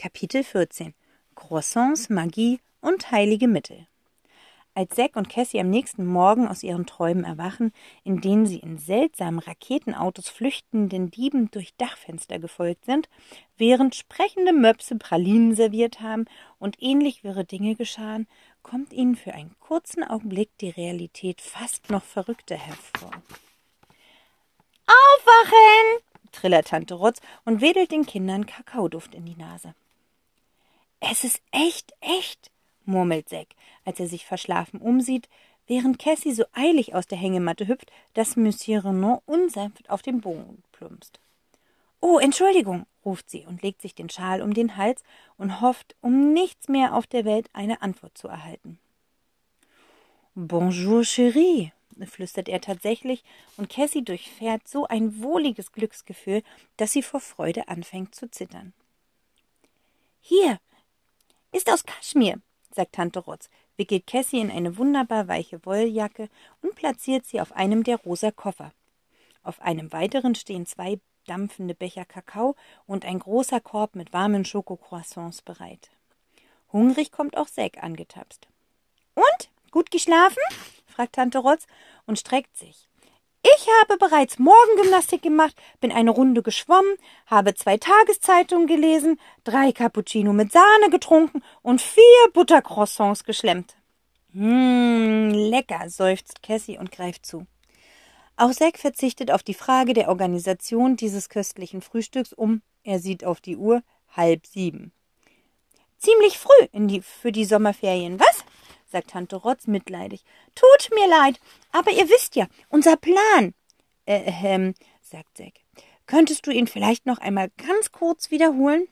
Kapitel 14 Croissants, Magie und heilige Mittel. Als Zack und Cassie am nächsten Morgen aus ihren Träumen erwachen, in denen sie in seltsamen Raketenautos flüchtenden Dieben durch Dachfenster gefolgt sind, während sprechende Möpse Pralinen serviert haben und ähnlich wirre Dinge geschahen, kommt ihnen für einen kurzen Augenblick die Realität fast noch verrückter hervor. Aufwachen! trillert Tante Rotz und wedelt den Kindern Kakaoduft in die Nase. Es ist echt, echt, murmelt Zack, als er sich verschlafen umsieht, während Cassie so eilig aus der Hängematte hüpft, dass Monsieur Renaud unsanft auf den Boden plumpst. Oh, Entschuldigung, ruft sie und legt sich den Schal um den Hals und hofft, um nichts mehr auf der Welt eine Antwort zu erhalten. Bonjour, Chérie, flüstert er tatsächlich, und Cassie durchfährt so ein wohliges Glücksgefühl, dass sie vor Freude anfängt zu zittern. Hier, ist aus Kaschmir, sagt Tante Rotz, wickelt Cassie in eine wunderbar weiche Wolljacke und platziert sie auf einem der rosa Koffer. Auf einem weiteren stehen zwei dampfende Becher Kakao und ein großer Korb mit warmen Schokocroissants bereit. Hungrig kommt auch Zack angetapst. Und? Gut geschlafen? fragt Tante Rotz und streckt sich. Ich habe bereits Morgengymnastik gemacht, bin eine Runde geschwommen, habe zwei Tageszeitungen gelesen, drei Cappuccino mit Sahne getrunken und vier Buttercroissants geschlemmt. Hm, lecker, seufzt Cassie und greift zu. Auch Zack verzichtet auf die Frage der Organisation dieses köstlichen Frühstücks um, er sieht auf die Uhr, halb sieben. Ziemlich früh die, für die Sommerferien, was? Sagt Tante Rotz mitleidig. Tut mir leid, aber ihr wisst ja, unser Plan. Äh, ähm, sagt Zack. Könntest du ihn vielleicht noch einmal ganz kurz wiederholen?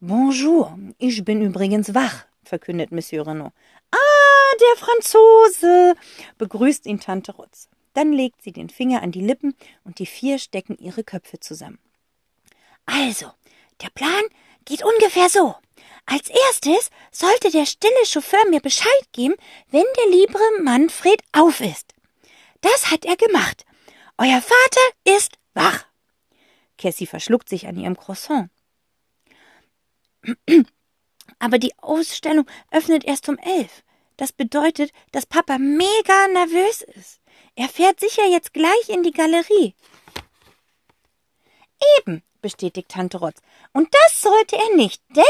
Bonjour, ich bin übrigens wach, verkündet Monsieur Renaud. Ah, der Franzose, begrüßt ihn Tante Rotz. Dann legt sie den Finger an die Lippen und die vier stecken ihre Köpfe zusammen. Also, der Plan geht ungefähr so. Als erstes sollte der stille Chauffeur mir Bescheid geben, wenn der liebe Manfred auf ist. Das hat er gemacht. Euer Vater ist wach. Cassie verschluckt sich an ihrem Croissant. Aber die Ausstellung öffnet erst um elf. Das bedeutet, dass Papa mega nervös ist. Er fährt sicher jetzt gleich in die Galerie. Eben, bestätigt Tante Rotz. Und das sollte er nicht, denn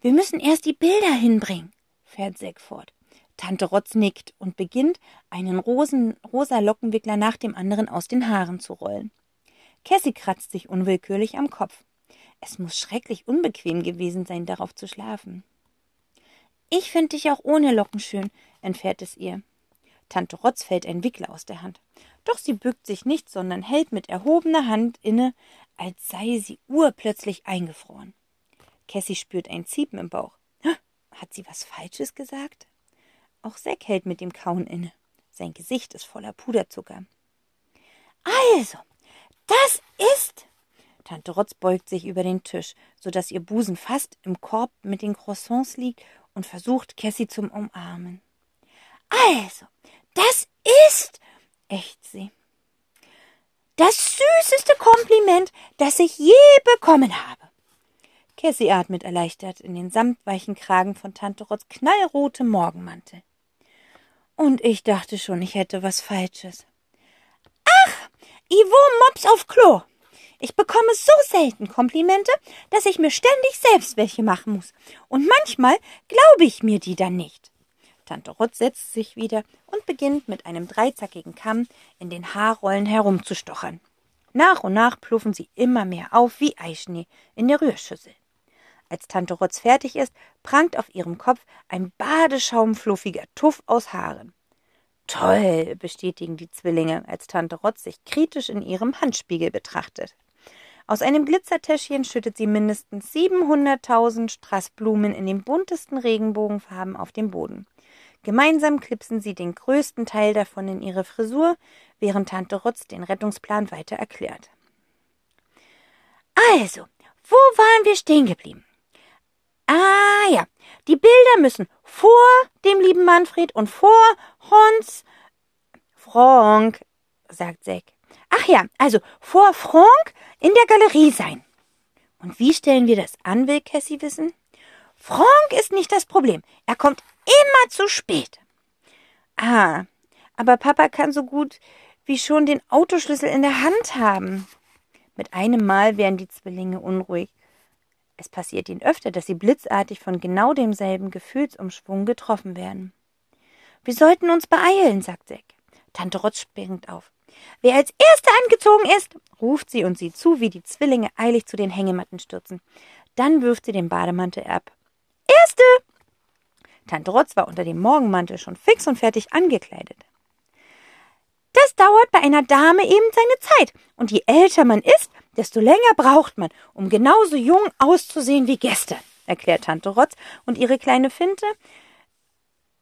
wir müssen erst die Bilder hinbringen, fährt Zack fort. Tante Rotz nickt und beginnt, einen rosen, rosa Lockenwickler nach dem anderen aus den Haaren zu rollen. Cassie kratzt sich unwillkürlich am Kopf. Es muss schrecklich unbequem gewesen sein, darauf zu schlafen. Ich finde dich auch ohne Locken schön, entfährt es ihr. Tante Rotz fällt ein Wickler aus der Hand. Doch sie bückt sich nicht, sondern hält mit erhobener Hand inne, als sei sie urplötzlich eingefroren. Cassie spürt ein Ziepen im Bauch. Hat sie was Falsches gesagt? Auch Zack hält mit dem Kauen inne. Sein Gesicht ist voller Puderzucker. Also, das ist. Tante Rotz beugt sich über den Tisch, so dass ihr Busen fast im Korb mit den Croissants liegt und versucht, Cassie zum Umarmen. Also, das ist, ächzt sie. Das süßeste Kompliment, das ich je bekommen habe. Cassie atmet erleichtert in den samtweichen Kragen von Tante Rotz knallrotem Morgenmantel. Und ich dachte schon, ich hätte was Falsches. Ach, Ivo Mops auf Klo. Ich bekomme so selten Komplimente, dass ich mir ständig selbst welche machen muss. Und manchmal glaube ich mir die dann nicht. Tante Rotz setzt sich wieder und beginnt mit einem dreizackigen Kamm in den Haarrollen herumzustochern. Nach und nach pluffen sie immer mehr auf wie Eischnee in der Rührschüssel. Als Tante Rotz fertig ist, prangt auf ihrem Kopf ein badeschaumfluffiger Tuff aus Haaren. Toll, bestätigen die Zwillinge, als Tante Rotz sich kritisch in ihrem Handspiegel betrachtet. Aus einem Glitzertäschchen schüttet sie mindestens 700.000 Strassblumen in den buntesten Regenbogenfarben auf den Boden. Gemeinsam klipsen sie den größten Teil davon in ihre Frisur, während Tante Rotz den Rettungsplan weiter erklärt. Also, wo waren wir stehen geblieben? Ah ja, die Bilder müssen vor dem lieben Manfred und vor Hans Frank, sagt Zack. Ach ja, also vor Frank in der Galerie sein. Und wie stellen wir das an, will Cassie wissen. Frank ist nicht das Problem. Er kommt immer zu spät. Ah, aber Papa kann so gut wie schon den Autoschlüssel in der Hand haben. Mit einem Mal werden die Zwillinge unruhig. Es passiert ihnen öfter, dass sie blitzartig von genau demselben Gefühlsumschwung getroffen werden. Wir sollten uns beeilen, sagt Zack. Tante Rotz springt auf. Wer als Erster angezogen ist, ruft sie und sieht zu, wie die Zwillinge eilig zu den Hängematten stürzen. Dann wirft sie den Bademantel ab. Erste! Tante Rotz war unter dem Morgenmantel schon fix und fertig angekleidet. Das dauert bei einer Dame eben seine Zeit. Und je älter man ist, desto länger braucht man, um genauso jung auszusehen wie gestern, erklärt Tante Rotz, und ihre kleine Finte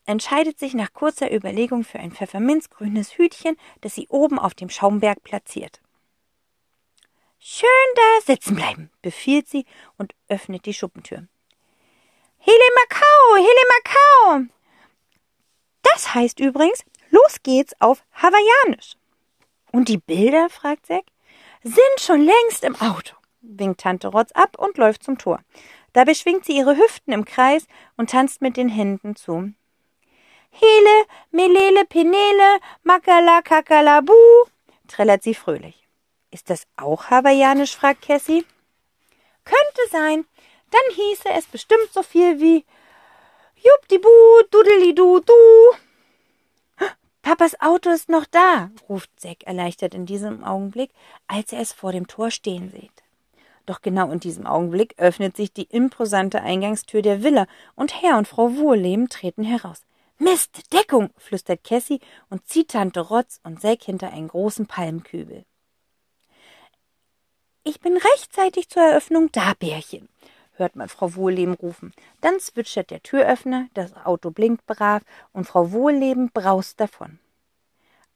entscheidet sich nach kurzer Überlegung für ein pfefferminzgrünes Hütchen, das sie oben auf dem Schaumberg platziert. Schön da sitzen bleiben, befiehlt sie und öffnet die Schuppentür. Hele Macau, Hele Macau! Das heißt übrigens, los geht's auf Hawaiianisch. Und die Bilder, fragt Zack, sind schon längst im Auto, winkt Tante Rotz ab und läuft zum Tor. Dabei schwingt sie ihre Hüften im Kreis und tanzt mit den Händen zu. Hele, Melele, Penele, Makala, Kakalabu, trällert sie fröhlich. Ist das auch hawaiianisch? fragt Cassie. Könnte sein. Dann hieße es bestimmt so viel wie Jubdibu, Dudelidu, du. Papas Auto ist noch da, ruft Zack erleichtert in diesem Augenblick, als er es vor dem Tor stehen sieht. Doch genau in diesem Augenblick öffnet sich die imposante Eingangstür der Villa und Herr und Frau Wohlleben treten heraus. Mist, Deckung, flüstert Cassie und zieht Tante Rotz und Zack hinter einen großen Palmkübel. Ich bin rechtzeitig zur Eröffnung da, Bärchen, hört man Frau Wohlleben rufen. Dann zwitschert der Türöffner, das Auto blinkt brav und Frau Wohlleben braust davon.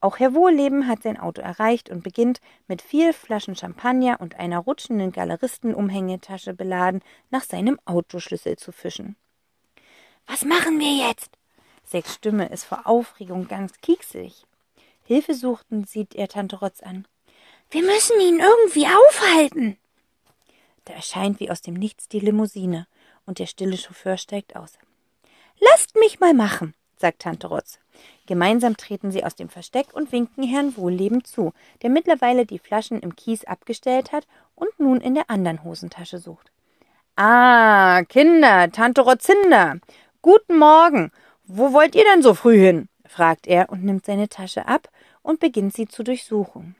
Auch Herr Wohlleben hat sein Auto erreicht und beginnt, mit vier Flaschen Champagner und einer rutschenden Galeristenumhängetasche beladen, nach seinem Autoschlüssel zu fischen. Was machen wir jetzt? Sechs Stimme ist vor Aufregung ganz kieksig. Hilfesuchtend sieht er Tante Rotz an. Wir müssen ihn irgendwie aufhalten. Da erscheint wie aus dem Nichts die Limousine und der stille Chauffeur steigt aus. Lasst mich mal machen, sagt Tante Rotz. Gemeinsam treten sie aus dem Versteck und winken Herrn Wohlleben zu, der mittlerweile die Flaschen im Kies abgestellt hat und nun in der anderen Hosentasche sucht. Ah, Kinder, Tante Rotzinder. Guten Morgen. Wo wollt ihr denn so früh hin? fragt er und nimmt seine Tasche ab und beginnt sie zu durchsuchen.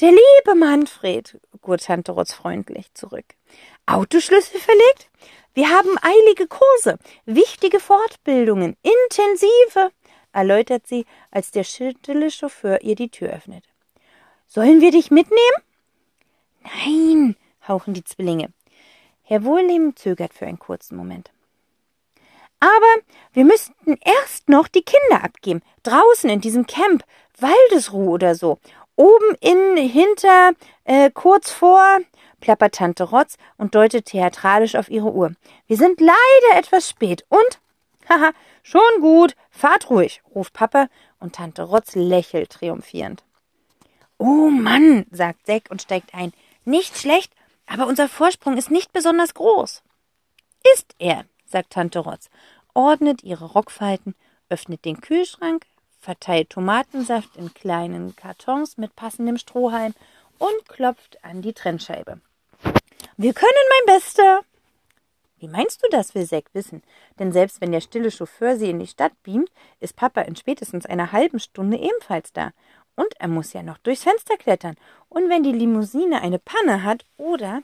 Der liebe Manfred, gurt Tante Rotz freundlich zurück. Autoschlüssel verlegt? Wir haben eilige Kurse, wichtige Fortbildungen, intensive, erläutert sie, als der stille Chauffeur ihr die Tür öffnet. Sollen wir dich mitnehmen? Nein, hauchen die Zwillinge. Herr Wohlnehmen zögert für einen kurzen Moment. Aber wir müssten erst noch die Kinder abgeben. Draußen in diesem Camp. Waldesruh oder so. Oben in, hinter, äh, kurz vor, plappert Tante Rotz und deutet theatralisch auf ihre Uhr. Wir sind leider etwas spät. Und? Haha, schon gut. Fahrt ruhig, ruft Papa und Tante Rotz lächelt triumphierend. Oh Mann, sagt Zack und steigt ein. Nicht schlecht, aber unser Vorsprung ist nicht besonders groß. Ist er, sagt Tante Rotz, ordnet ihre Rockfalten, öffnet den Kühlschrank, verteilt Tomatensaft in kleinen Kartons mit passendem Strohhalm und klopft an die Trennscheibe. Wir können, mein Bester. Wie meinst du das, will Zack wissen? Denn selbst wenn der stille Chauffeur sie in die Stadt beamt, ist Papa in spätestens einer halben Stunde ebenfalls da. Und er muss ja noch durchs Fenster klettern. Und wenn die Limousine eine Panne hat oder.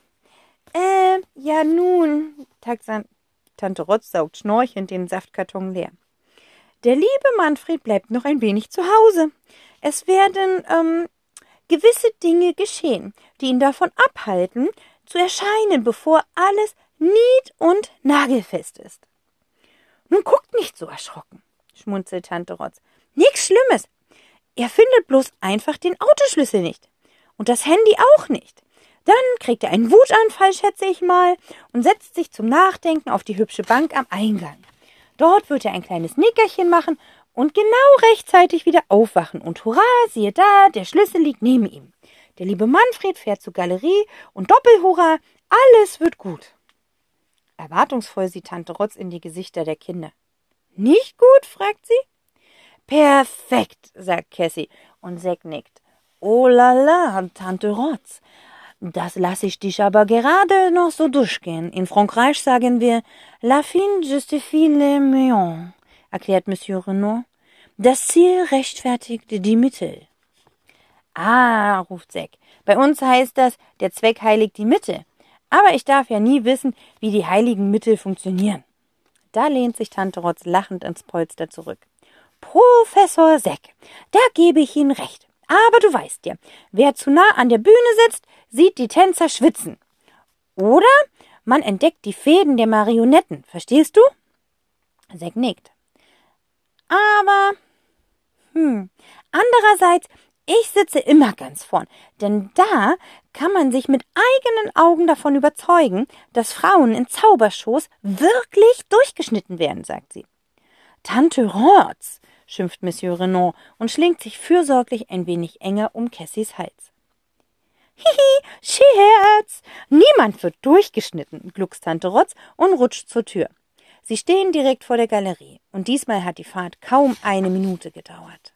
Äh, ja nun, Taxan Tante Rotz saugt schnorchelnd den Saftkarton leer. Der liebe Manfred bleibt noch ein wenig zu Hause. Es werden ähm, gewisse Dinge geschehen, die ihn davon abhalten, zu erscheinen, bevor alles nied- und nagelfest ist. Nun guckt nicht so erschrocken, schmunzelt Tante Rotz. Nichts Schlimmes. Er findet bloß einfach den Autoschlüssel nicht. Und das Handy auch nicht. Dann kriegt er einen Wutanfall, schätze ich mal, und setzt sich zum Nachdenken auf die hübsche Bank am Eingang. Dort wird er ein kleines Nickerchen machen und genau rechtzeitig wieder aufwachen. Und hurra, siehe da, der Schlüssel liegt neben ihm. Der liebe Manfred fährt zur Galerie und Doppelhurra, Alles wird gut. Erwartungsvoll sieht Tante Rotz in die Gesichter der Kinder. Nicht gut? fragt sie. Perfekt, sagt Cassie und Zack nickt. Oh la la, Tante Rotz. Das lasse ich dich aber gerade noch so durchgehen. In Frankreich sagen wir La fin justifie le moyen, erklärt Monsieur Renaud. Das Ziel rechtfertigt die Mittel. Ah, ruft Zack. Bei uns heißt das, der Zweck heiligt die Mitte. Aber ich darf ja nie wissen, wie die heiligen Mittel funktionieren. Da lehnt sich Tante Rotz lachend ins Polster zurück. Professor Seck, da gebe ich Ihnen recht. Aber du weißt ja, wer zu nah an der Bühne sitzt, sieht die Tänzer schwitzen. Oder man entdeckt die Fäden der Marionetten, verstehst du? Zack nickt. Aber, hm, andererseits, ich sitze immer ganz vorn, denn da kann man sich mit eigenen Augen davon überzeugen, dass Frauen in Zaubershows wirklich durchgeschnitten werden, sagt sie. Tante Rotz, schimpft Monsieur Renaud und schlingt sich fürsorglich ein wenig enger um Cassies Hals. Hihi, Scherz! Niemand wird durchgeschnitten, gluckst Tante Rotz und rutscht zur Tür. Sie stehen direkt vor der Galerie, und diesmal hat die Fahrt kaum eine Minute gedauert.